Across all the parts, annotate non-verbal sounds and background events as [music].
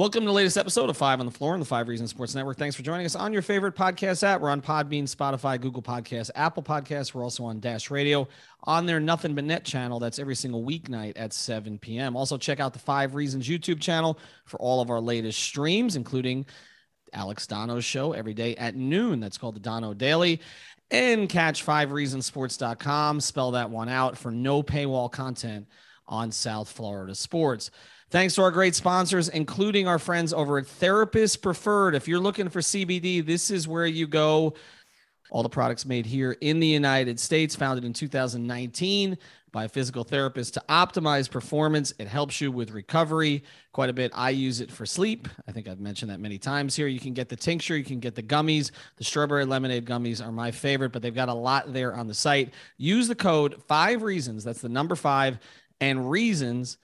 Welcome to the latest episode of Five on the Floor on the Five Reasons Sports Network. Thanks for joining us on your favorite podcast app. We're on Podbean, Spotify, Google Podcasts, Apple Podcasts. We're also on Dash Radio on their Nothing But Net channel. That's every single weeknight at 7 p.m. Also, check out the Five Reasons YouTube channel for all of our latest streams, including Alex Dono's show every day at noon. That's called the Dono Daily. And catch fivereasonsports.com. Spell that one out for no paywall content on South Florida sports. Thanks to our great sponsors, including our friends over at Therapist Preferred. If you're looking for CBD, this is where you go. All the products made here in the United States, founded in 2019 by a physical therapist to optimize performance. It helps you with recovery quite a bit. I use it for sleep. I think I've mentioned that many times here. You can get the tincture, you can get the gummies. The strawberry lemonade gummies are my favorite, but they've got a lot there on the site. Use the code five reasons. That's the number five and reasons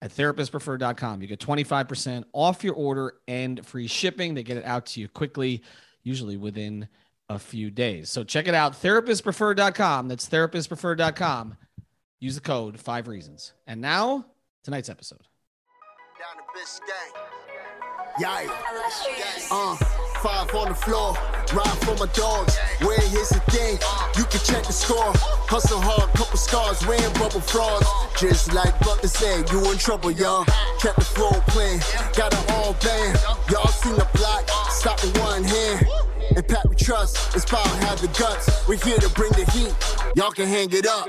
at therapistpreferred.com. You get 25% off your order and free shipping. They get it out to you quickly, usually within a few days. So check it out, therapistpreferred.com. That's therapistpreferred.com. Use the code five reasons. And now, tonight's episode. Down to Biscayne. Yeah. Uh, five on the floor, ride for my dogs. Where here's the thing, you can check the score. Hustle hard, couple scars, wearing bubble frogs. Just like Butler said, you in trouble, y'all. Kept the floor playing, got it all band. Y'all seen the block, stop with one hand. And Pat we trust, it's power, have the guts. We're here to bring the heat, y'all can hang it up.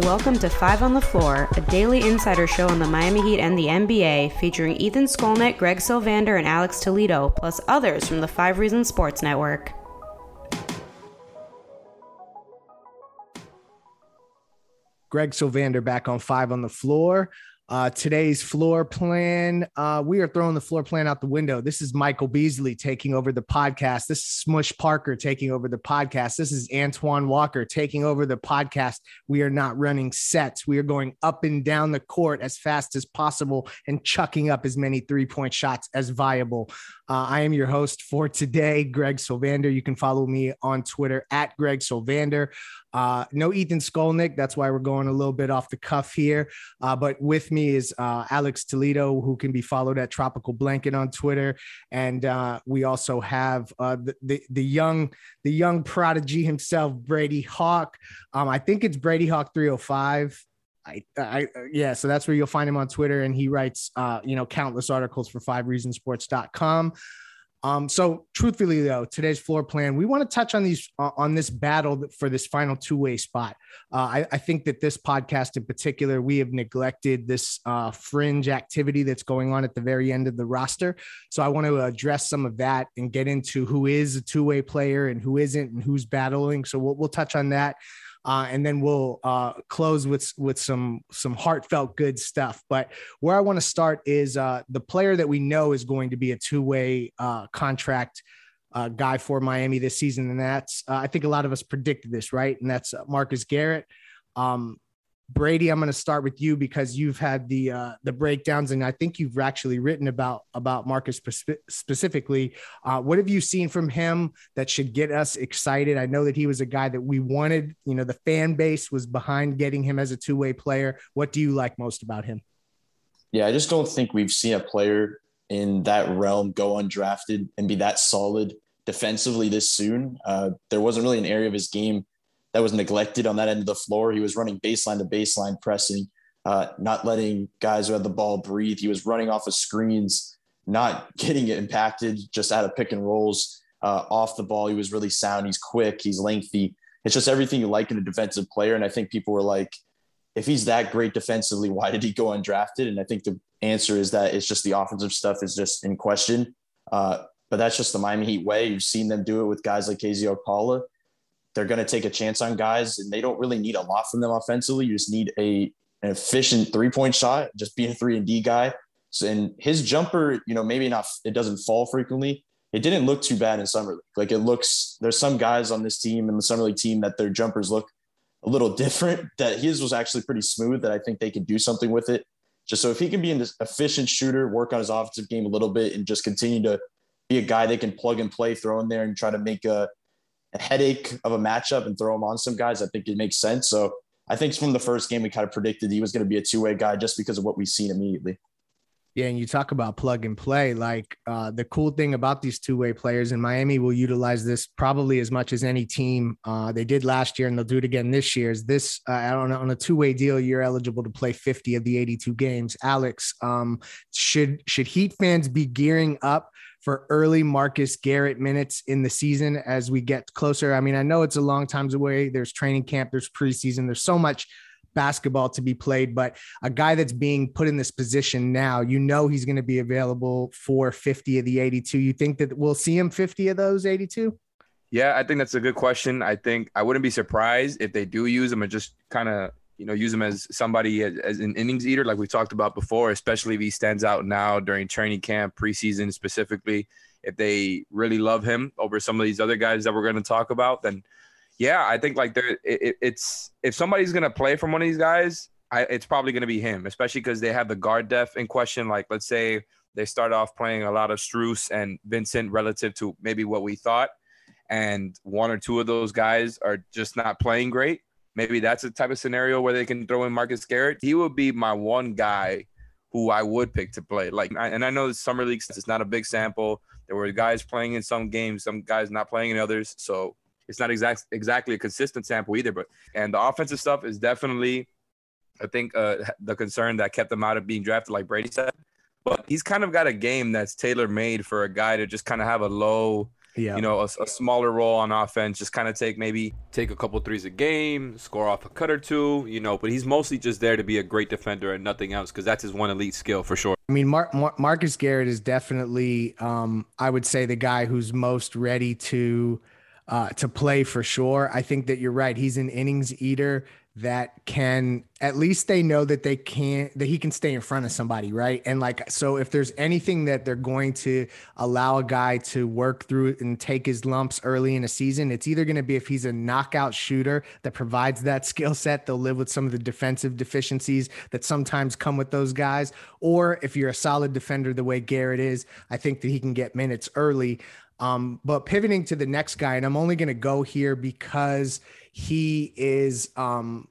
Welcome to Five on the Floor, a daily insider show on the Miami Heat and the NBA, featuring Ethan Skolnick, Greg Sylvander, and Alex Toledo, plus others from the Five Reasons Sports Network. Greg Sylvander back on Five on the Floor. Uh, today's floor plan, uh, we are throwing the floor plan out the window. This is Michael Beasley taking over the podcast. This is Smush Parker taking over the podcast. This is Antoine Walker taking over the podcast. We are not running sets. We are going up and down the court as fast as possible and chucking up as many three point shots as viable. Uh, I am your host for today, Greg Sylvander. You can follow me on Twitter at Greg Sylvander. Uh, no Ethan Skolnick. That's why we're going a little bit off the cuff here. Uh, but with me is uh, Alex Toledo, who can be followed at Tropical Blanket on Twitter, and uh, we also have uh, the, the, the young the young prodigy himself, Brady Hawk. Um, I think it's Brady Hawk 305. I, I, yeah, so that's where you'll find him on Twitter, and he writes, uh, you know, countless articles for FiveReasonSports.com. Um, so truthfully though, today's floor plan, we want to touch on these uh, on this battle for this final two-way spot. Uh, I, I, think that this podcast in particular, we have neglected this uh, fringe activity that's going on at the very end of the roster. So I want to address some of that and get into who is a two-way player and who isn't and who's battling. So we'll, we'll touch on that uh, and then we'll uh, close with with some some heartfelt good stuff. But where I want to start is uh, the player that we know is going to be a two way uh, contract. Uh, guy for Miami this season, and that's uh, I think a lot of us predicted this, right? And that's Marcus Garrett. Um, Brady, I'm going to start with you because you've had the uh, the breakdowns, and I think you've actually written about about Marcus spe- specifically. Uh, what have you seen from him that should get us excited? I know that he was a guy that we wanted. You know, the fan base was behind getting him as a two way player. What do you like most about him? Yeah, I just don't think we've seen a player in that realm go undrafted and be that solid defensively this soon. Uh, there wasn't really an area of his game that was neglected on that end of the floor. He was running baseline to baseline pressing, uh, not letting guys who had the ball breathe. He was running off of screens, not getting it impacted, just out of pick and rolls uh, off the ball. He was really sound. He's quick. He's lengthy. It's just everything you like in a defensive player. And I think people were like, if he's that great defensively, why did he go undrafted? And I think the answer is that it's just the offensive stuff is just in question. Uh, but that's just the Miami Heat way. You've seen them do it with guys like KZ Okpala they're going to take a chance on guys and they don't really need a lot from them offensively. You just need a an efficient three point shot, just being a three and D guy. So, and his jumper, you know, maybe not, it doesn't fall frequently. It didn't look too bad in summer league. Like it looks, there's some guys on this team and the summer league team that their jumpers look a little [laughs] different. That his was actually pretty smooth. That I think they could do something with it. Just so if he can be an efficient shooter, work on his offensive game a little bit, and just continue to be a guy they can plug and play, throw in there, and try to make a, a headache of a matchup and throw him on some guys. I think it makes sense. So I think from the first game, we kind of predicted he was going to be a two way guy just because of what we've seen immediately. Yeah, and you talk about plug and play. Like uh, the cool thing about these two way players, and Miami will utilize this probably as much as any team. Uh, they did last year, and they'll do it again this year. Is this uh, on, on a two way deal? You're eligible to play 50 of the 82 games. Alex, um, should should Heat fans be gearing up for early Marcus Garrett minutes in the season as we get closer? I mean, I know it's a long times away. There's training camp, there's preseason, there's so much basketball to be played, but a guy that's being put in this position now, you know he's going to be available for 50 of the 82. You think that we'll see him 50 of those 82? Yeah, I think that's a good question. I think I wouldn't be surprised if they do use him and just kind of, you know, use him as somebody as, as, an innings eater, like we talked about before, especially if he stands out now during training camp, preseason specifically. If they really love him over some of these other guys that we're going to talk about, then – yeah, I think like there, it, it's if somebody's gonna play from one of these guys, I, it's probably gonna be him, especially because they have the guard depth in question. Like, let's say they start off playing a lot of Strus and Vincent relative to maybe what we thought, and one or two of those guys are just not playing great. Maybe that's a type of scenario where they can throw in Marcus Garrett. He would be my one guy who I would pick to play. Like, and I know the summer league it's not a big sample. There were guys playing in some games, some guys not playing in others. So it's not exact exactly a consistent sample either. But and the offensive stuff is definitely, I think, uh, the concern that kept him out of being drafted, like Brady said. But he's kind of got a game that's tailor made for a guy to just kind of have a low. Yeah. You know, a, a, smaller role on offense, just kind of take maybe take a couple threes a game, score off a cut or two, you know, but he's mostly just there to be a great defender and nothing else because that's his one elite skill for sure. I mean, Mar- Mar- Marcus Garrett is definitely, um, I would say, the guy who's most ready to uh, to play for sure. I think that you're right. He's an innings eater that can at least they know that they can that he can stay in front of somebody right? And like so if there's anything that they're going to allow a guy to work through and take his lumps early in a season it's either going to be if he's a knockout shooter that provides that [laughs] skill set they'll live with some of the defensive deficiencies that sometimes come with those guys or if you're a solid defender the way Garrett is I think that he can get minutes early um, but pivoting to the next guy, and I'm only going to go here because he is um,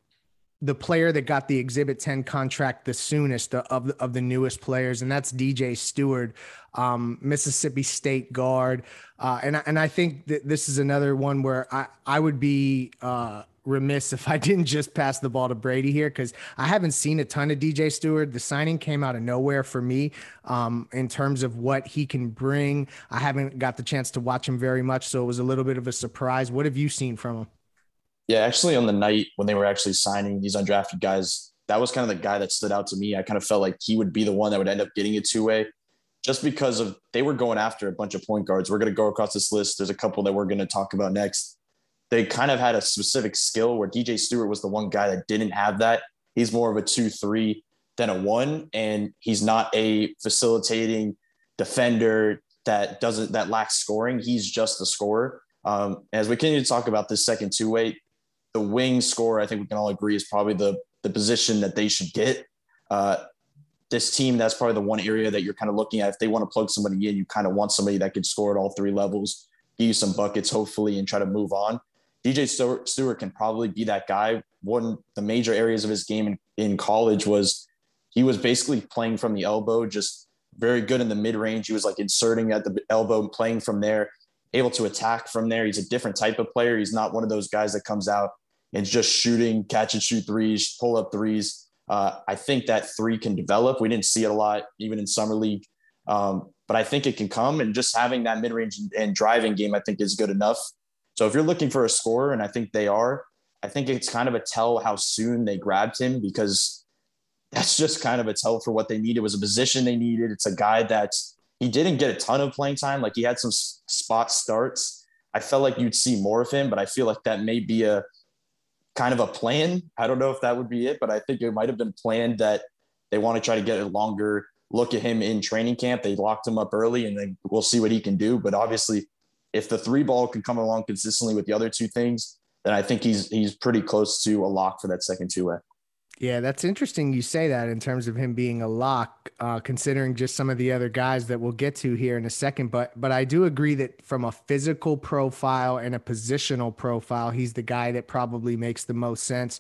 the player that got the Exhibit 10 contract the soonest of the, of the newest players, and that's DJ Stewart, um, Mississippi State guard. Uh, and, and I think that this is another one where I, I would be uh, remiss if I [laughs] didn't just pass the ball to Brady here because I haven't seen a ton of DJ Stewart. The signing came out of nowhere for me um, in terms of what he can bring. I haven't got the chance to watch him very much, so it was a little bit of a surprise. What have you seen from him? Yeah, actually, on the night when they were actually signing these undrafted guys, that was kind of the guy that stood out to me. I kind of felt like he would be the one that would end up getting a two way. Just because of they were going after a bunch of point guards. We're going to go across this list. There's a couple that we're going to talk about next they kind of had a specific skill where DJ Stewart was the one guy that didn't have that. He's more of a two, three than a one, and he's not a facilitating defender that doesn't that lacks scoring. He's just a scorer. Um, as we continue to talk about this second two way, the wing scorer, I think we can all agree is probably the the position that they should get. Uh, this team, that's probably the one area that you're kind of looking at. If they want to plug somebody in, you kind of want somebody that could score at all three levels, give you some buckets, hopefully, and try to move on. DJ Stewart can probably be that guy. One of the major areas of his game in, in college was he was basically playing from the elbow, just very good in the mid range. He was like inserting at the elbow and playing from there, able to attack from there. He's a different type of player. He's not one of those guys that comes out and just shooting, catch and shoot threes, pull up threes. Uh, I think that three can develop. We didn't see it a lot, even in summer league, um, but I think it can come. And just having that mid range and driving game, I think, is good enough. So if you're looking for a scorer, and I think they are, I think it's kind of a tell how soon they grabbed him because that's just kind of a tell for what they needed. It was a position they needed. It's a guy that he didn't get a ton of playing time. Like he had some spot starts. I felt like you'd see more of him, but I feel like that may be a kind of a plan. I don't know if that would be it, but I think it might have been planned that they want to try to get a longer look at him in training camp. They locked him up early and then we'll see what he can do. But obviously, if the three ball can come along consistently with the other two things, then I think he's he's pretty close to a lock for that second two way. Yeah, that's interesting. You say that in terms of him being a lock, uh, considering just some of the other guys that we'll get to here in a second. But but I do agree that from a physical profile and a positional profile, he's the guy that probably makes the most sense.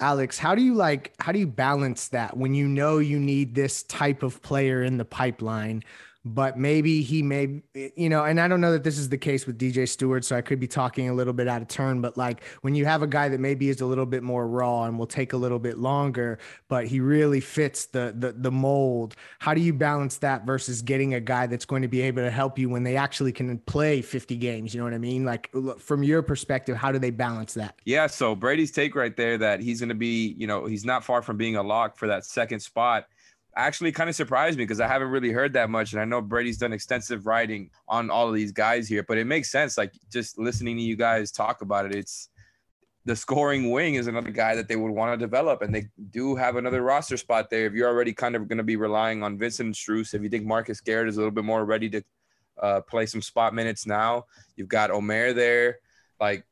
Alex, how do you like? How do you balance that when you know you need this type of player in the pipeline? But maybe he may, you know, and I don't know that this is the case with DJ Stewart, so I could be talking a little bit out of turn, but like when you have a guy that maybe is a little bit more raw and will take a little bit longer, but he really fits the the the mold. How do you balance that versus getting a guy that's going to be able to help you when they actually can play 50 games, you know what I mean? Like from your perspective, how do they balance that? Yeah, so Brady's take right there that he's going to be, you know, he's not far from being a lock for that second spot actually kind of surprised me because I haven't really heard that much. And I know Brady's done extensive writing on all of these guys here, but it makes sense. Like just listening to you guys talk about it, it's the scoring wing is another guy that they would want to develop. And they do have another roster spot there. If you're already kind of going to be relying on Vincent Strus, if you think Marcus Garrett is a little bit more ready to uh, play some spot minutes now, you've got Omer there. Like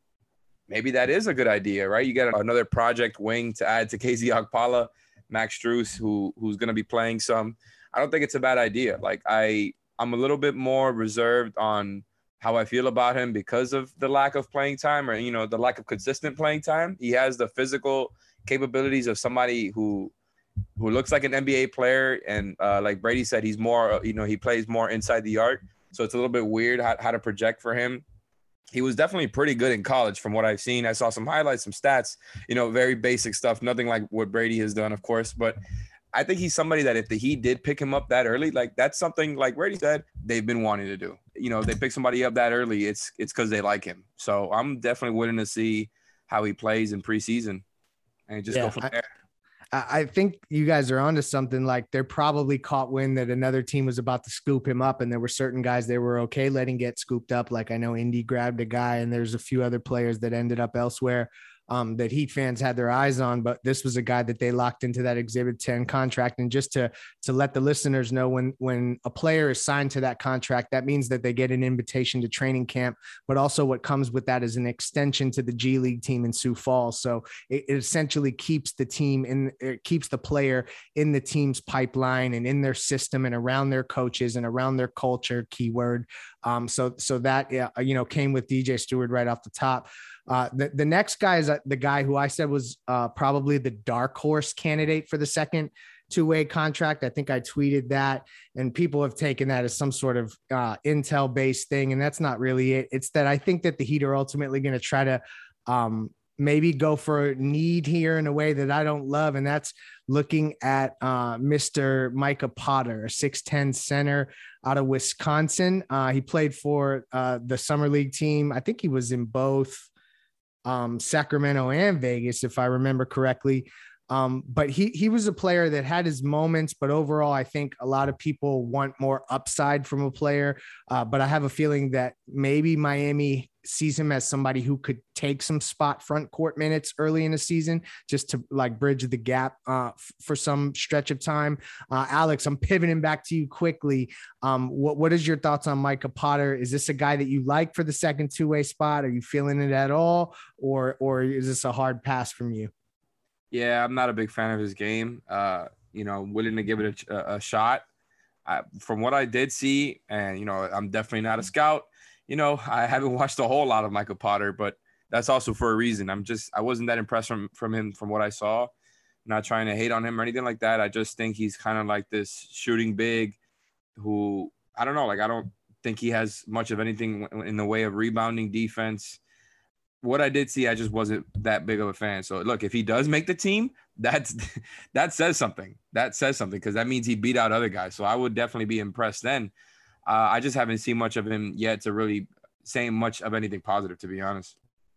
maybe that is a good idea, right? You got another project wing to add to KZ Okpala Max Strus, who who's going to be playing some. I don't think it's a bad idea. Like I, I'm a little bit more reserved on how I feel about him because of the lack of playing time, or you know, the lack of consistent playing time. He has the physical capabilities of somebody who who looks like an NBA player, and uh, like Brady said, he's more, you know, he plays more inside the arc. So it's a little bit weird how, how to project for him he was definitely pretty good in college from what I've seen. I saw some highlights, some stats, you know, very basic stuff, nothing like what Brady has done, of course. But I think he's somebody that if the Heat did pick him up that early, like that's something like Brady said, they've been wanting to do. You know, they pick somebody up that early, it's it's because they like him. So I'm definitely willing to see how he plays in preseason and just yeah, go from there. I think you guys are onto something. Like they're probably caught wind that another team was about to scoop him up, and there were certain guys they were okay letting get scooped up. Like I know Indy grabbed a guy, and there's a few other players that ended up elsewhere um, that Heat fans had their eyes on, but this was a guy that they locked into that Exhibit 10 contract. And just to to let the listeners know, when when a player is signed to that contract, that means that they get an invitation to training camp, but also what comes with that is an extension to the G League team in Sioux Falls. So it, it essentially keeps the team in, it keeps the player in the team's pipeline and in their system and around their coaches and around their culture. Keyword. Um, so so that you know came with DJ Stewart right off the top. Uh, the, the next guy is uh, the guy who I said was uh, probably the dark horse candidate for the second two way contract. I think I tweeted that, and people have taken that as some sort of uh, intel based thing. And that's not really it. It's that I think that the Heat are ultimately going to try to um, maybe go for a need here in a way that I don't love. And that's looking at uh, Mr. Micah Potter, a 6'10 center out of Wisconsin. Uh, he played for uh, the Summer League team. I think he was in both um, Sacramento and Vegas, if I remember correctly. Um, but he he was a player that had his moments, but overall, I think a lot of people want more upside from a player. Uh, but I have a feeling that maybe Miami sees him as somebody who could take some spot front court minutes early in the season just to like bridge the gap uh, f- for some stretch of time. Uh, Alex, I'm pivoting back to you quickly. Um, what what is your thoughts on Micah Potter? Is this a guy that you like for the second two way spot? Are you feeling it at all, or or is this a hard pass from you? Yeah, I'm not a big fan of his game. Uh, you know, willing to give it a, a shot. I, from what I did see, and you know, I'm definitely not a scout. You know, I haven't [laughs] watched a whole lot of Michael Potter, but that's also for a reason. I'm just I wasn't that impressed from from him from what I saw. I'm not trying to hate on him or anything like that. I just think he's kind of like this shooting big, who I don't know. Like I don't think he has much of anything in the way of rebounding defense what I did see, I just wasn't that big of a fan. So look, if he does make the team, [laughs] that's that says something. That says something because that means he beat out other guys. So I would definitely be impressed then. Uh, I just haven't seen much of him yet to really say much of anything positive, to be honest.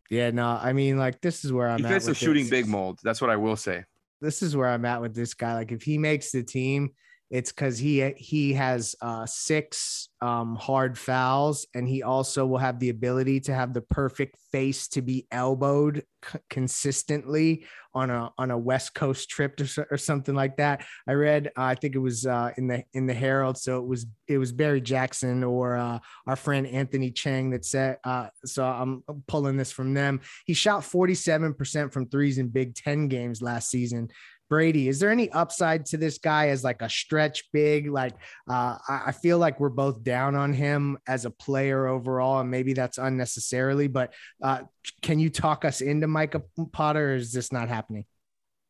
Yeah, no, I mean, like this is where I'm. He fits the shooting big mold. That's what I will say. This is where I'm at with this guy. Like, if he makes the team, it's because he he has uh, six um, hard fouls, and he also will have the ability to have the perfect face to be elbowed c- consistently on a on a West Coast trip or, or something like that. I read, uh, I think it was uh, in the in the Herald, so it was it was Barry Jackson or uh, our friend Anthony Chiang that said. Uh, so I'm pulling this from them. He shot 47 percent from threes in Big Ten games last season. Brady, is there any upside to this guy as like a stretch big? Like, uh, I feel like we're both down on him as a player overall, and maybe that's unnecessarily. But uh, can you talk us into Micah Potter, or is this not happening?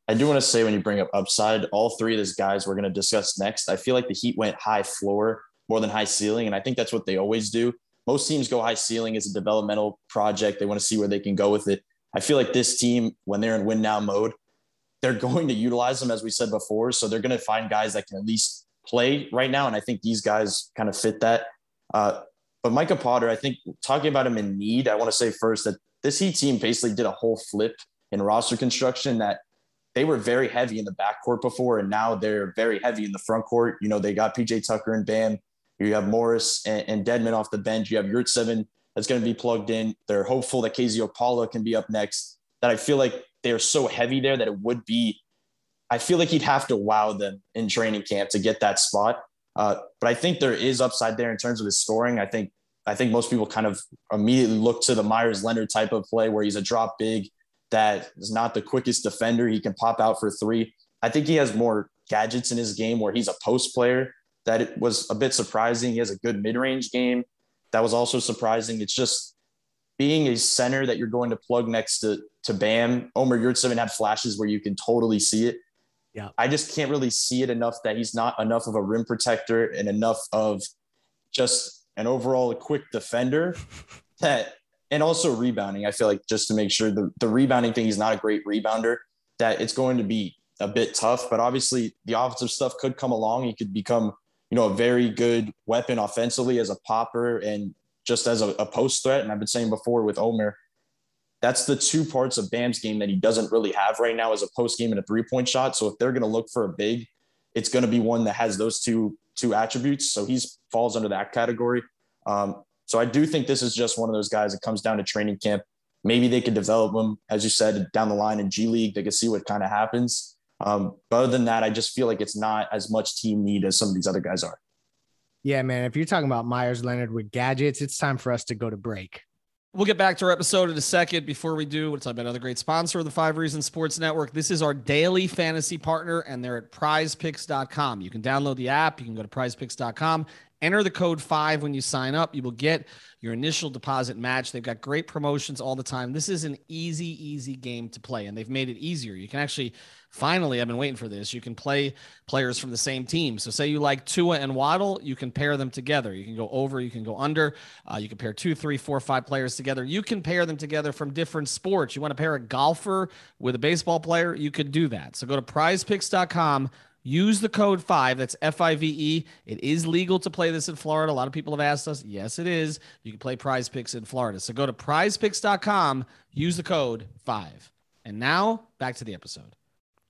I do want to say when you bring up upside, all three of these guys we're going to discuss next. I feel like the Heat went high floor more than high ceiling, and I think that's what they always do. Most teams go high ceiling as a developmental project. They want to see where they can go with it. I feel like this team, when they're in win now mode, they're going to utilize them as we said before. So they're going to find guys that can at least play right now, and I think these guys kind of fit that. Uh, but Micah Potter, I think talking about him in need, I want to say first that this Heat team basically did a whole flip in roster construction that they were very heavy in the backcourt before, and now they're very heavy in the front court. You know, they got PJ Tucker and Bam. You have Morris and, and Dedmon off the bench. You have Yurtseven that's going to be plugged in. They're hopeful that KZ Okpala can be up next. That I feel like they're so heavy there that it would be. I feel like he'd have to wow them in training camp to get that spot. Uh, but I think there is upside there in terms of his scoring. I think I think most people kind of immediately look to the Meyers Leonard type of play where he's a drop big that is not the quickest defender. He can pop out for three. I think he has more gadgets in his game where he's a post player. That it was a bit surprising. He has a good mid range game. That was also surprising. It's just being a center that you're going to plug next to to Bam. Omer Yurtseven had flashes where you can totally see it. Yeah. I just can't really see it enough that he's not enough of a rim protector and enough of just an overall quick defender [laughs] that and also rebounding. I feel like just to make sure the, the rebounding thing, he's not a great rebounder, that it's going to be a bit tough. But obviously the offensive stuff could come along. He could become, you know, a very good weapon offensively as a popper and just as a, a post threat. And I've been saying before with Omer, that's the two parts of Bam's game that he doesn't really have right now as a post game and a three point shot. So if they're going to look for a big, it's going to be one that has those two two attributes. So he's falls under that category. Um, so I do think this is just one of those guys that comes down to training camp. Maybe they could develop him, as you said, down the line in G League. They could see what kind of happens. Um, but other than that, I just feel like it's not as much team need as some of these other guys are. Yeah, man. If you're talking about Meyers Leonard with gadgets, it's time for us to go to break. We'll get back to our episode in a second. Before we do, we'll talk about another great sponsor of the Five Reasons Sports Network. This is our daily fantasy partner, and they're at prizepicks.com. You can download the app, you can go to prizepicks.com, enter the code five when you sign up. You will get your initial deposit match. They've got great promotions all the time. This is an easy, easy game to play, and they've made it easier. You can actually finally, I've been waiting for this. You can play players from the same team. So, say you like Tua and Waddle, you can pair them together. You can go over, you can go under. Uh, you can pair two, three, four, five players together. You can pair them together from different sports. You want to pair a golfer with a baseball player, you could do that. So, go to prizepicks.com. Use the code five. That's F I V E. It is legal to play this in Florida. A lot of people have asked us. Yes, it is. You can play prize picks in Florida. So go to prizepicks.com, use the code five. And now back to the episode.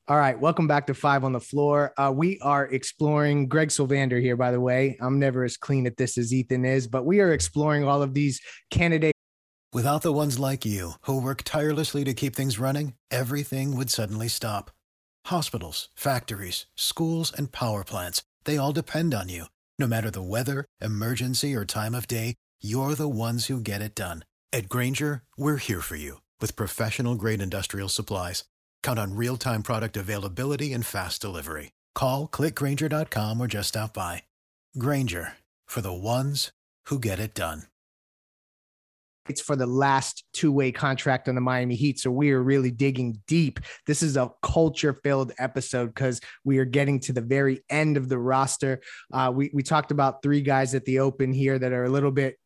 All right, welcome back to Five on the Floor. Uh, we are exploring Greg Sylvander here, by the way. I'm never as clean at this as Ethan is, but we are exploring all of these candidates. Without the ones like you who work tirelessly to keep things running, everything would suddenly stop. Hospitals, factories, schools, and power plants, they all depend on you. No matter the weather, emergency, or time of day, you're the ones who get it done. At Grainger, we're here for you with professional grade industrial supplies. Count on real time product availability and fast delivery. Call clickgrainger.com or just stop by. Grainger for the ones who get it done. It's for the last two way contract on the Miami Heat. So we are really digging deep. This is a culture filled episode because we are getting to the very end of the roster. Uh, we, we talked about three guys at the open here that are a little bit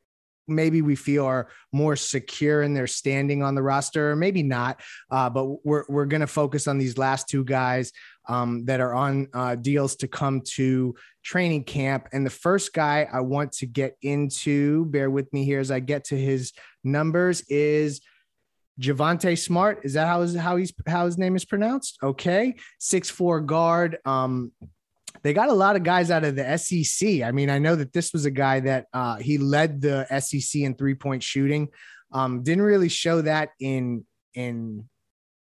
maybe we feel are more secure in their standing on the roster, or maybe not. Uh, but we're we're going to focus on these last two guys um, that are on uh, deals to come to training camp. And the first guy I want to get into, bear with me here as I get to his numbers, is. Javonte Smart is that how his how he's how his name is pronounced? Okay, six four guard. Um, they got a lot of guys out of the SEC. I mean, I know that this was a guy that uh, he led the SEC in three point shooting. Um, didn't really show that in in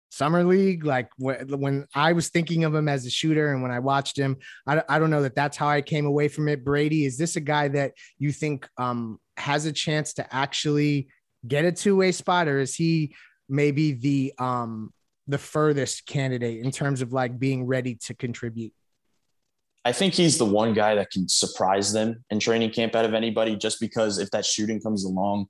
summer league like when i was thinking of him as a shooter and when i watched him I, I don't know that that's how i came away from it brady is this a guy that you think um, has a chance to actually get a two-way spot or is he maybe the um the furthest candidate in terms of like being ready to contribute I think he's the one guy that can surprise them in training camp out of anybody just because if that shooting comes along,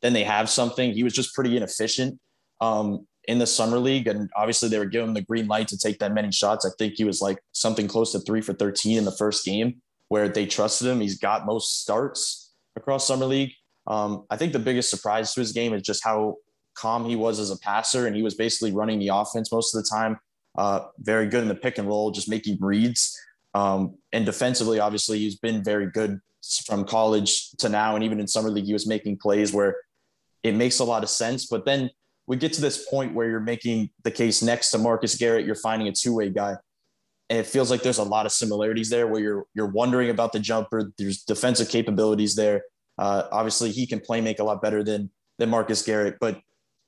then they have something. He was just pretty inefficient. Um, in the summer league, and obviously they were giving him the green light to take that many shots. I think he was like something close to three for 13 in the first game, where they trusted him. He's got most starts across summer league. Um, I think the biggest surprise to his game is just how calm he was as a passer, and he was basically running the offense most of the time. Uh, very good in the pick and roll, just making reads. Um, and defensively, obviously, he's been very good from college to now, and even in summer league, he was making plays where it makes a lot of sense. But then we get to this point where you're making the case next to Marcus Garrett, you're finding a two-way guy. And it feels like there's a lot of similarities there where you're you're wondering about the jumper. There's defensive capabilities there. Uh, obviously, he can play make a lot better than than Marcus Garrett, but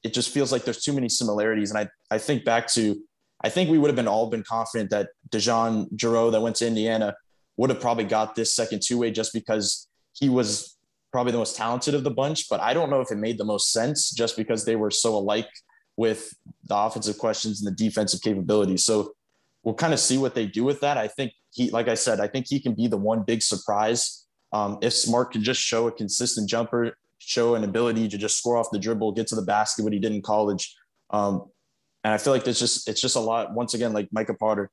it just feels like there's too many similarities. And I I think back to I think we would have been all been confident that DeJon Jarreau that went to Indiana would have probably got this second two way just because he was probably the most talented of the bunch, but I don't know if it made the most sense just because they were so alike with the offensive questions and the defensive capabilities. So we'll kind of see what they do with that. I think he, like I said, I think he can be the one big surprise. Um, if Smart can just show a consistent jumper, show an ability to just score off the dribble, get to the basket, what he did in college. Um, and I feel like there's just, it's just a lot, once again, like Micah Potter,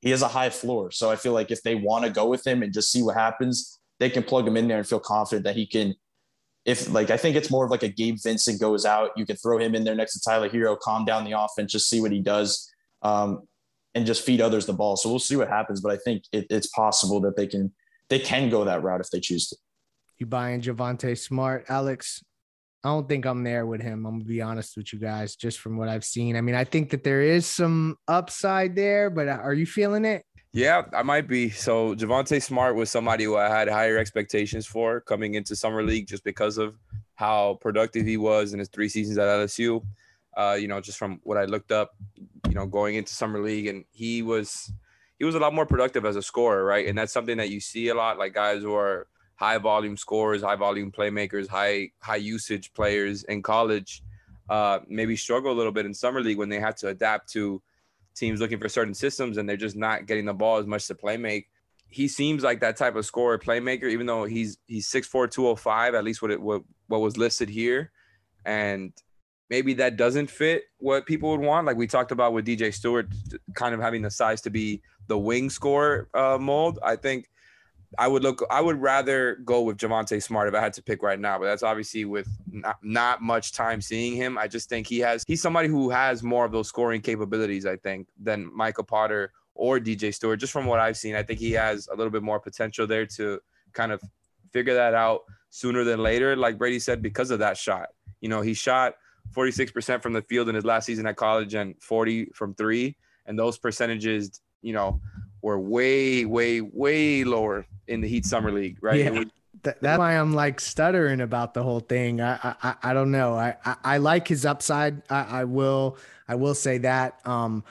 he has a high floor. So I feel like if they want to go with him and just see what happens, they can plug him in there and feel confident that he can. If like I think it's more of like a Gabe Vincent goes out, you can throw him in there next to Tyler Herro, calm down the offense, just see what he does, um, and just feed others the ball. So we'll see what happens, but I think it, it's possible that they can they can go that route if they choose to. You buying Javonte Smart, Alex? I don't think I'm there with him. I'm gonna be honest with you guys, just from what I've seen. I mean, I think that there is some upside there, but are you feeling it? Yeah, I might be. So Javonte Smart was somebody who I had higher expectations for coming into summer league just because of how productive he was in his three seasons at LSU. Uh, you know, just from what I looked up, you know, going into summer league, and he was he was a lot more productive as a scorer, right? And that's something that you see a lot, like guys who are high volume scorers, high volume playmakers, high high usage players in college, uh, maybe struggle a little bit in summer league when they have to adapt to teams looking for certain systems and they're just not getting the ball as much to play make. He seems like that type of scorer playmaker, even though he's he's 6'4, 205, at least what it what, what was listed here. And maybe that doesn't fit what people would want. Like we talked about with DJ Stewart, kind of having the size to be the wing score uh, mold. I think I would look. I would rather go with Javonte Smart if I had to pick right now. But that's obviously with not, not much time seeing him. I just think he has. He's somebody who has more of those scoring capabilities. I think than Michael Potter or DJ Stewart. Just from what I've seen, I think he has a little bit more potential there to kind of figure that out sooner than later. Like Brady said, because of that shot. You know, he shot 46% from the field in his last season at college and 40 from three. And those percentages, you know, were way, way, way lower in the Heat Summer League, right? Yeah. that's why I'm like stuttering about the whole thing. I I, I don't know. I, I, I like his upside. I, I will I will say that. Um,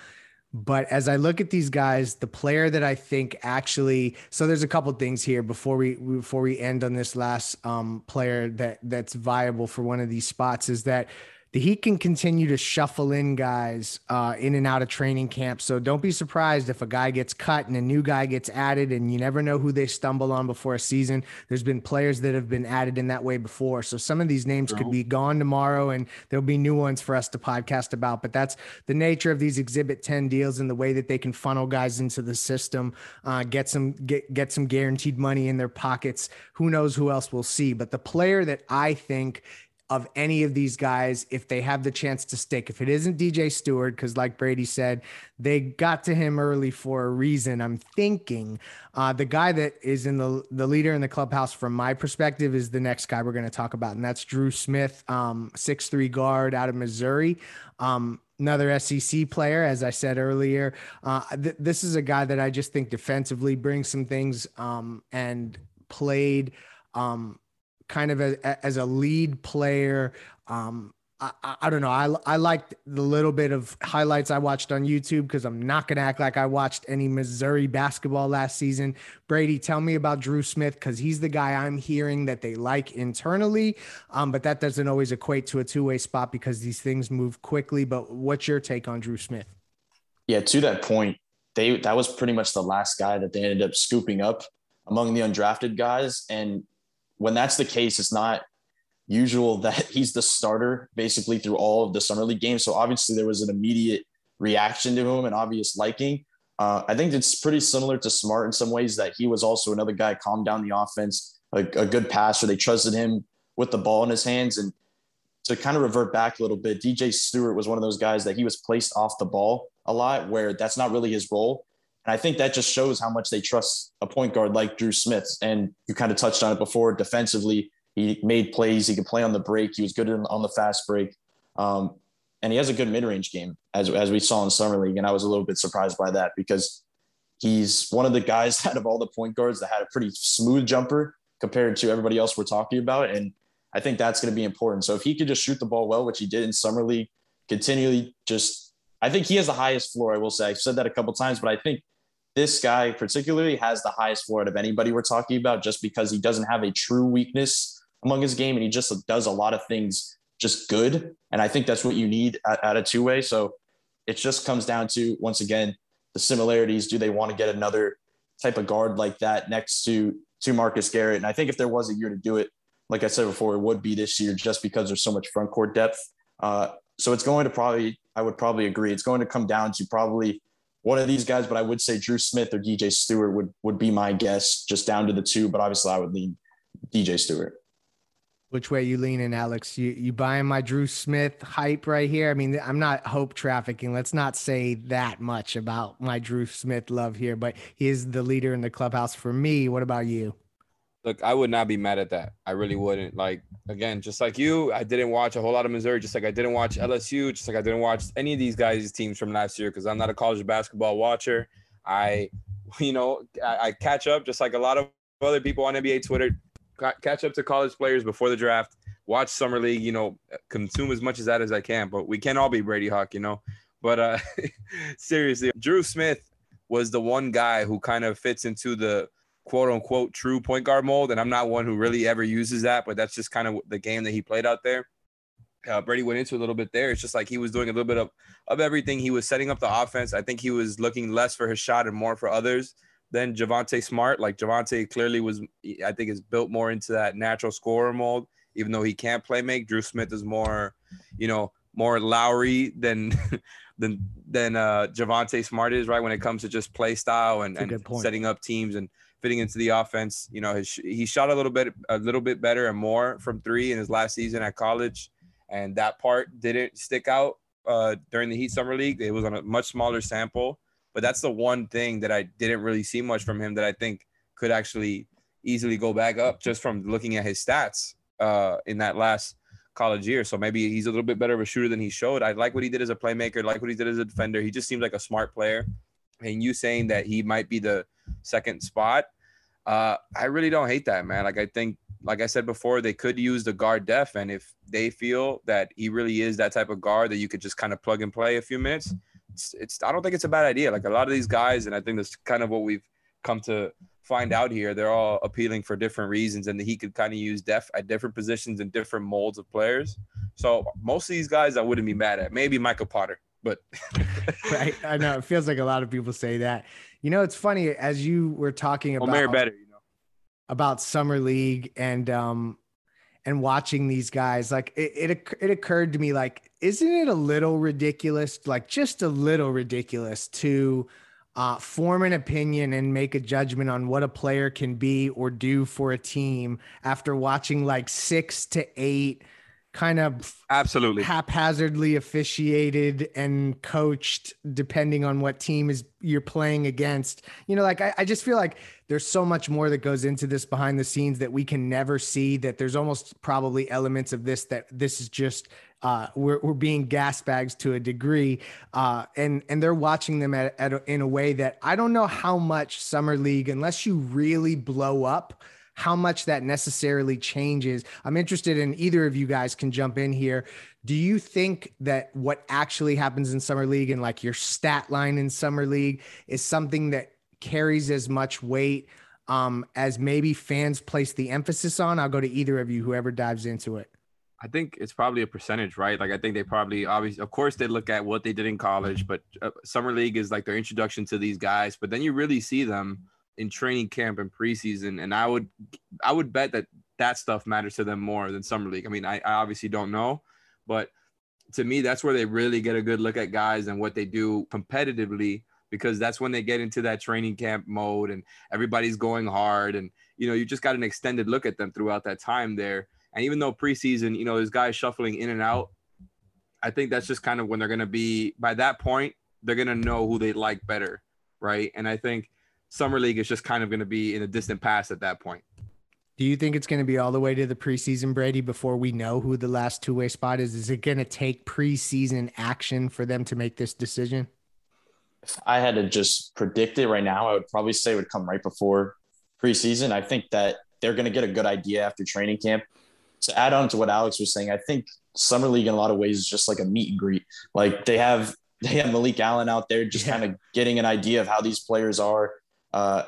but as I look at these guys, the player that I think actually so there's a couple things here before we before we end on this last um, player that that's viable for one of these spots is that the Heat can continue to shuffle in guys uh, in and out of training camp. So don't be surprised if a guy gets cut and a new guy gets added, and you never know who they stumble on before a season. There's been players that have been added in that way before. So some of these names could be gone tomorrow, and there'll be new ones for us to podcast about. But that's the nature of these Exhibit 10 deals and the way that they can funnel guys into the system, uh, get some get get some guaranteed money in their pockets. Who knows who else we'll see? But the player that I think of any of these guys if they have the chance to stick. If it isn't DJ Stewart, because like Brady said, they got to him early for a reason. I'm thinking uh, the guy that is in the the leader in the clubhouse, from my perspective, is the next guy we're going to talk about, and that's Drew Smith, um, six three guard out of Missouri. Um, another SEC player, as I said earlier. Uh, th- this is a guy that I just think defensively brings some things um, and played um, kind of a, as a lead player. Um, I, I, don't know. I, I liked the little bit of highlights I watched on YouTube because I'm not going to act like I watched any Missouri basketball last season. Brady, tell me about Drew Smith because he's the guy I'm hearing that they like internally. Um, but that doesn't always equate to a two way spot because these things move quickly. But what's your take on Drew Smith? Yeah, to that point, they that was pretty much the last guy that they ended up scooping up among the undrafted guys. And when that's the case, it's not usual that [laughs] he's the starter basically through all of the summer league games. So obviously there was an immediate reaction to him and obvious liking. Uh, I think it's pretty similar to Smart in some ways that he was also another guy calmed down the offense, a, a good passer. They trusted him with the ball in his hands. And to kind of revert back a little bit, DJ Stewart was one of those guys that he was placed off the ball a lot, where that's not really his role. And I think that just shows how much they trust a point guard like Drew Smith. And you kind of touched on it before defensively. He made plays. He could play on the break. He was good on the fast break. Um, and he has a good mid-range game as, as we saw in summer league. And I was a little bit surprised by that because he's one of the guys [laughs] out of all the point guards that had a pretty smooth jumper compared to everybody else we're talking about. And I think that's going to be important. So if he could just shoot the ball well, which he did in summer league, continually just, I think he has the highest floor. I will say I've said that a couple times, but I think this guy particularly has the highest floor out of anybody we're talking about just because he doesn't have a true weakness among his game and he just does a lot of things just good. And I think that's what you need at, at a two way. So it just comes down to, once again, the similarities. Do they want to get another type of guard like that next to, to Marcus Garrett? And I think if there was a year to do it, like I said before, it would be this year just because there's so much front court depth. Uh, so it's going to probably, I would probably agree, it's going to come down to probably one of these guys, but I would say Drew Smith or DJ Stewart would would be my guess, just down to the two. But obviously, I would lean DJ Stewart. Which way you leaning, Alex? You you buying my Drew Smith hype right here? I mean, I'm not hope trafficking. Let's not say that much about my Drew Smith love here, but he is the leader in the clubhouse for me. What about you? Look, I would not be mad at that. I really wouldn't. Like again, just like you, I didn't watch a whole lot of Missouri. Just like I didn't watch LSU. Just like I didn't watch any of these guys' teams from last year because I'm not a college basketball watcher. I, [laughs] you know, I, I, catch up just like a lot of other people on NBA Twitter. Catch up to college players before the draft. Watch summer league. You know, consume as much of that as I can. But we can't all be Brady Hawk. You know. But uh, [laughs] seriously, Drew Smith was the one guy who kind of fits into the quote unquote true point guard mold. And I'm not one who really ever uses that, but that's just kind of the game that he played out there. Uh, Brady went into a little bit there. It's just like he was doing a little bit of, of everything. He was setting up the offense. I think he was looking less for his shot and more for others than Javonte Smart. Like Javonte clearly was, I think, is built more into that natural scorer mold, even though he can't play make. Drew Smith is more, you know, more Lowry than [laughs] than than uh Javonte Smart is, right? When it comes to just play style and, and setting up teams and fitting into the offense. You know, his, he shot a little bit a little bit better and more from three in his last season at college, and that part didn't stick out uh, during the Heat Summer League. It was on a much smaller sample, but that's the one thing that I didn't really see much from him that I think could actually easily go back up just from looking at his stats uh, in that last college year. So maybe he's a little bit better of a shooter than he showed. I like what he did as a playmaker, like what he did as a defender. He just seems like a smart player. And you saying that he might be the second spot. Uh, I really don't hate that, man. Like I think, like I said before, they could use the guard def, and if they feel that he really is that type of guard that you could just kind of plug and play a few minutes, it's, it's I don't think it's a bad idea. Like a lot of these guys, and I think that's kind of what we've come to find out here. They're all appealing for different reasons, and he could kind of use def at different positions and different molds of players. So most of these guys, I wouldn't be mad at. Maybe Michael Potter, but [laughs] right. I know it feels like a lot of people say that. You know, it's funny as you were talking about Omer better, you know, about summer league and um and watching these guys. Like it, it, it occurred to me, like, isn't it a little ridiculous, like just a little ridiculous to uh, form an opinion and make a judgment on what a player can be or do for a team after watching like six to eight kind of absolutely haphazardly officiated and coached depending on what team is you're playing against. You know, like I, I, just feel like there's so much more that goes into this behind the scenes that we can never see. That there's almost probably elements of this that this is just uh, we're, we're being gas bags to a degree, uh, and and they're watching them at, at a, in a way that I don't know how much summer league unless you really blow up how much that necessarily changes. I'm interested in either of you guys can jump in here. Do you think that what actually happens in summer league and like your stat line in summer league is something that carries as much weight um, as maybe fans place the emphasis on? I'll go to either of you, whoever dives into it. I think it's probably a percentage, right? Like I think they probably obviously, of course, they look at what they did in college, but uh, summer league is like their introduction to these guys. But then you really see them in training camp and preseason, and I would I would bet that that stuff matters to them more than summer league. I mean, I, I obviously don't know, but to me, that's where they really get a good look at guys and what they do competitively because that's when they get into that training camp mode and everybody's going hard and you know you just got an extended look at them throughout that time there and even though preseason you know there's guys shuffling in and out i think that's just kind of when they're going to be by that point they're going to know who they like better right and i think summer league is just kind of going to be in a distant past at that point. Do you think it's going to be all the way to the preseason, Brady, before we know who the last two way spot is? Is it going to take preseason action for them to make this decision? If I had to just predict it right now, I would probably say it would come right before preseason. I think that they're going to get a good idea after training camp. To add on to what Alex was saying, I think summer league in a lot of ways is just like a meet and greet. Like they have they have Malik Allen out there just yeah. kind of getting an idea of how these players are uh,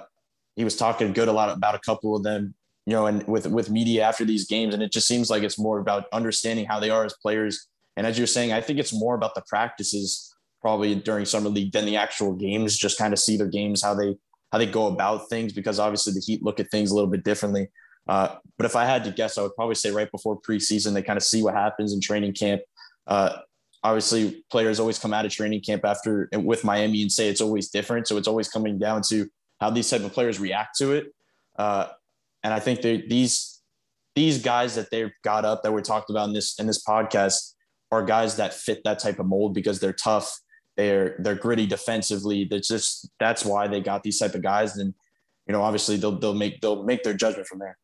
he was talking good a lot about a couple of them, you know, and with with media after these games, and it just seems like it's more about understanding how they are as players. And as you're saying, I think it's more about the practices probably during summer league than the actual games. Just kind of see their games how they how they go about things because obviously the Heat look at things a little bit differently. Uh, but if I had to guess, I would probably say right before preseason they kind of see what happens in training camp. Uh, obviously, players always come out of training camp after with Miami and say it's always different. So it's always coming down to how these type of players react to it. Uh, and I think these these guys that they've got up that we talked about in this in this podcast are guys that fit that type of mold because they're tough, they're they're gritty defensively. That's just that's why they got these type of guys. And you know, obviously they'll they'll make they'll make their judgment from there.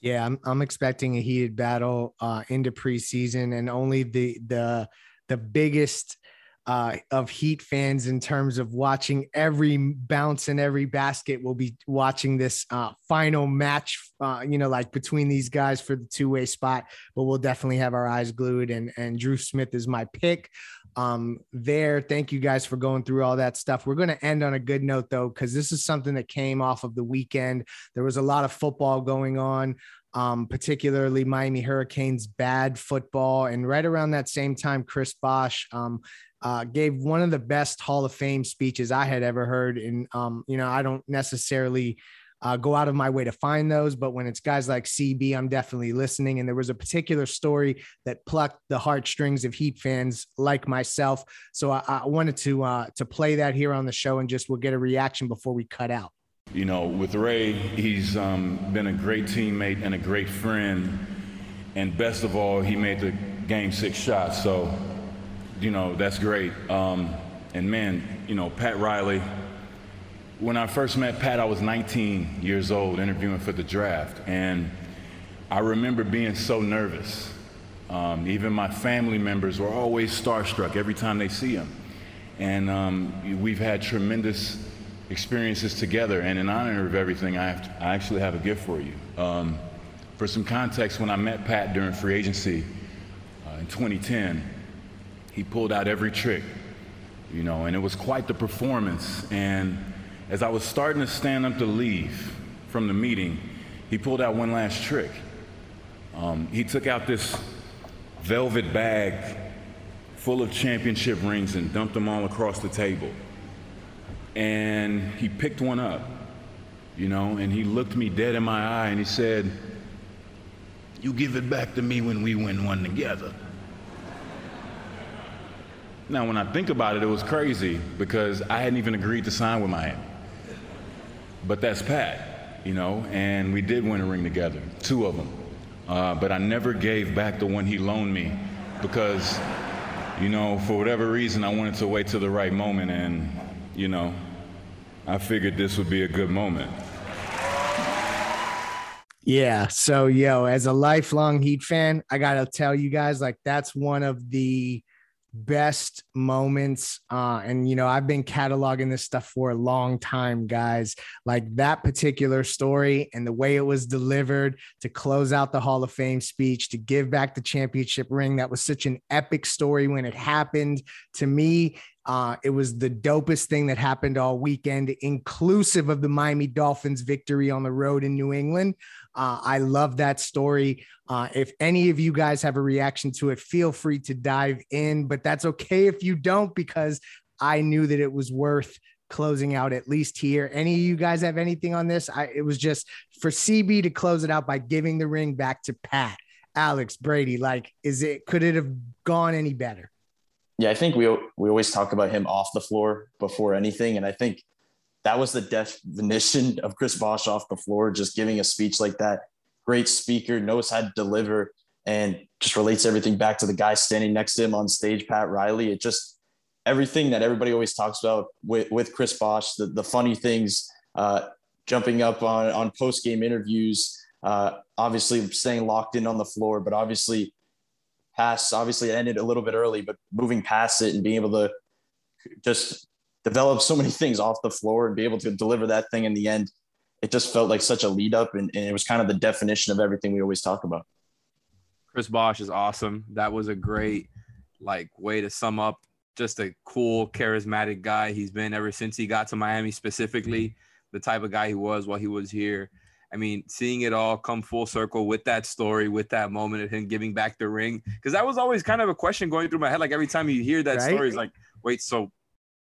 Yeah, I'm I'm expecting a heated battle uh, into preseason, and only the the the biggest uh, of Heat fans in terms of watching every bounce and every basket. We'll be watching this uh, final match, uh, you know, like between these guys for the two way spot. But we'll definitely have our eyes glued. And and Dru Smith is my pick. Um, there. Thank you guys for going through all that stuff. We're going to end on a good note though, because this is something that came off of the weekend. There was a lot of football going on um, particularly Miami Hurricanes bad football. And right around that same time, Chris Bosh um, uh, gave one of the best Hall of Fame speeches I had ever heard. And, um, you know, I don't necessarily uh, go out of my way to find those, but when it's guys like CB, I'm definitely listening. And there was a particular story that plucked the heartstrings of Heat fans like myself. So I, I wanted to uh, to play that here on the show, and just we'll get a reaction before we cut out. You know, with Ray, he's um, been a great teammate and a great friend, and best of all, he made the game six shots. So you know, that's great. Um, and man, you know, Pat Riley, when I first met Pat, I was 19 years old interviewing for the draft. And I remember being so nervous. Um, even my family members were always starstruck every time they see him. And um, we've had tremendous experiences together. And in honor of everything, I, to, I actually have a gift for you. Um, for some context, when I met Pat during free agency uh, in 2010, he pulled out every trick, you know, and it was quite the performance. And as I was starting to stand up to leave from the meeting, he pulled out one last trick. Um, he took out this velvet bag full of championship rings and dumped them all across the table. And he picked one up, you know, and he looked me dead in my eye and he said, You give it back to me when we win one together. Now, when I think about it, it was crazy because I hadn't even agreed to sign with Miami. But that's Pat, you know, and we did win a ring together, two of them. uh, but I never gave back the one he loaned me because, you know, for whatever reason, I wanted to wait till the right moment, and you know, I figured this would be a good moment. Yeah. So, yo, as a lifelong Heat fan, I got to tell you guys, like, that's one of the best moments. Uh, and, you know, I've been cataloging this stuff for a long time, guys. Like that particular story and the way it was delivered to close out the Hall of Fame speech, to give back the championship ring. That was such an epic story when it happened. To me, uh, it was the dopest thing that happened all weekend, inclusive of the Miami Dolphins victory on the road in New England. Uh, I love that story. Uh, if any of you guys have a reaction to it, feel free to dive in, but that's okay if you don't, because I knew that it was worth closing out at least here. Any of you guys have anything on this? I, it was just for CB to close it out by giving the ring back to Pat, Alex, Brady. Like, is it could it have gone any better? Yeah, I think we we always talk about him off the floor before anything, and I think that was the definition of Chris Bosh off the floor, just giving a speech like that. Great speaker, knows how to deliver, and just relates everything back to the guy standing next to him on stage, Pat Riley. It just everything that everybody always talks about with, with Chris Bosh, the, the funny things, uh, jumping up on, on post game interviews, uh, obviously staying locked in on the floor, but obviously pass, obviously it ended a little bit early, but moving past it and being able to just develop so many [laughs] things off the floor and be able to deliver that thing in the end. It just felt like such a lead up, and, and it was kind of the definition of everything we always talk about. Chris Bosh is awesome. That was a great like way to sum up just a cool, charismatic guy. He's been ever since he got to Miami, specifically the type of guy he was while he was here. I mean, seeing it all come full circle with that story, with that moment of him giving back the ring, because that was always kind of a question going through my head. Like every time you hear that right? story, it's like, wait, so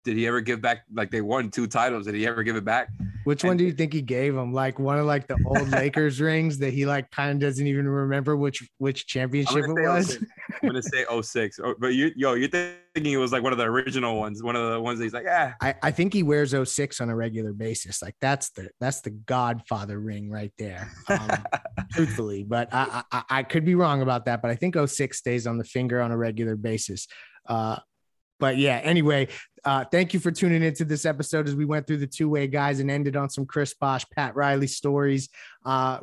did he ever give back? Like they won two titles. Did he ever give it back? Which and, one do you think he gave him? Like one of like the old Lakers rings that he like kind of doesn't even remember which which championship it was. I'm gonna say 06. Oh, but you yo, you're thinking it was like one of the original ones, one of the ones that he's like, ah. I, I think he wears 06 on a regular basis. Like that's the that's the Godfather ring right there. Um, [laughs] truthfully, but I, I I could be wrong about that. But I think 06 stays on the finger on a regular basis. Uh, but yeah, anyway, uh, thank you for tuning into this episode as we went through the two way guys and ended on some Chris Bosh, Pat Riley stories. Uh,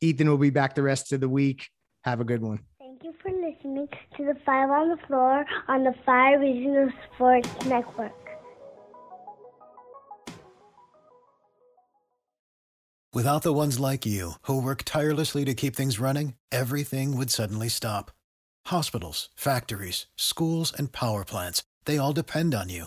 Ethan will be back the rest of the week. Have a good one. Thank you for listening to the Five on the Floor on the Five Reasons Sports Network. Without the ones like you who work tirelessly to keep things running, everything would suddenly stop. Hospitals, factories, schools, and power plants they all depend on you.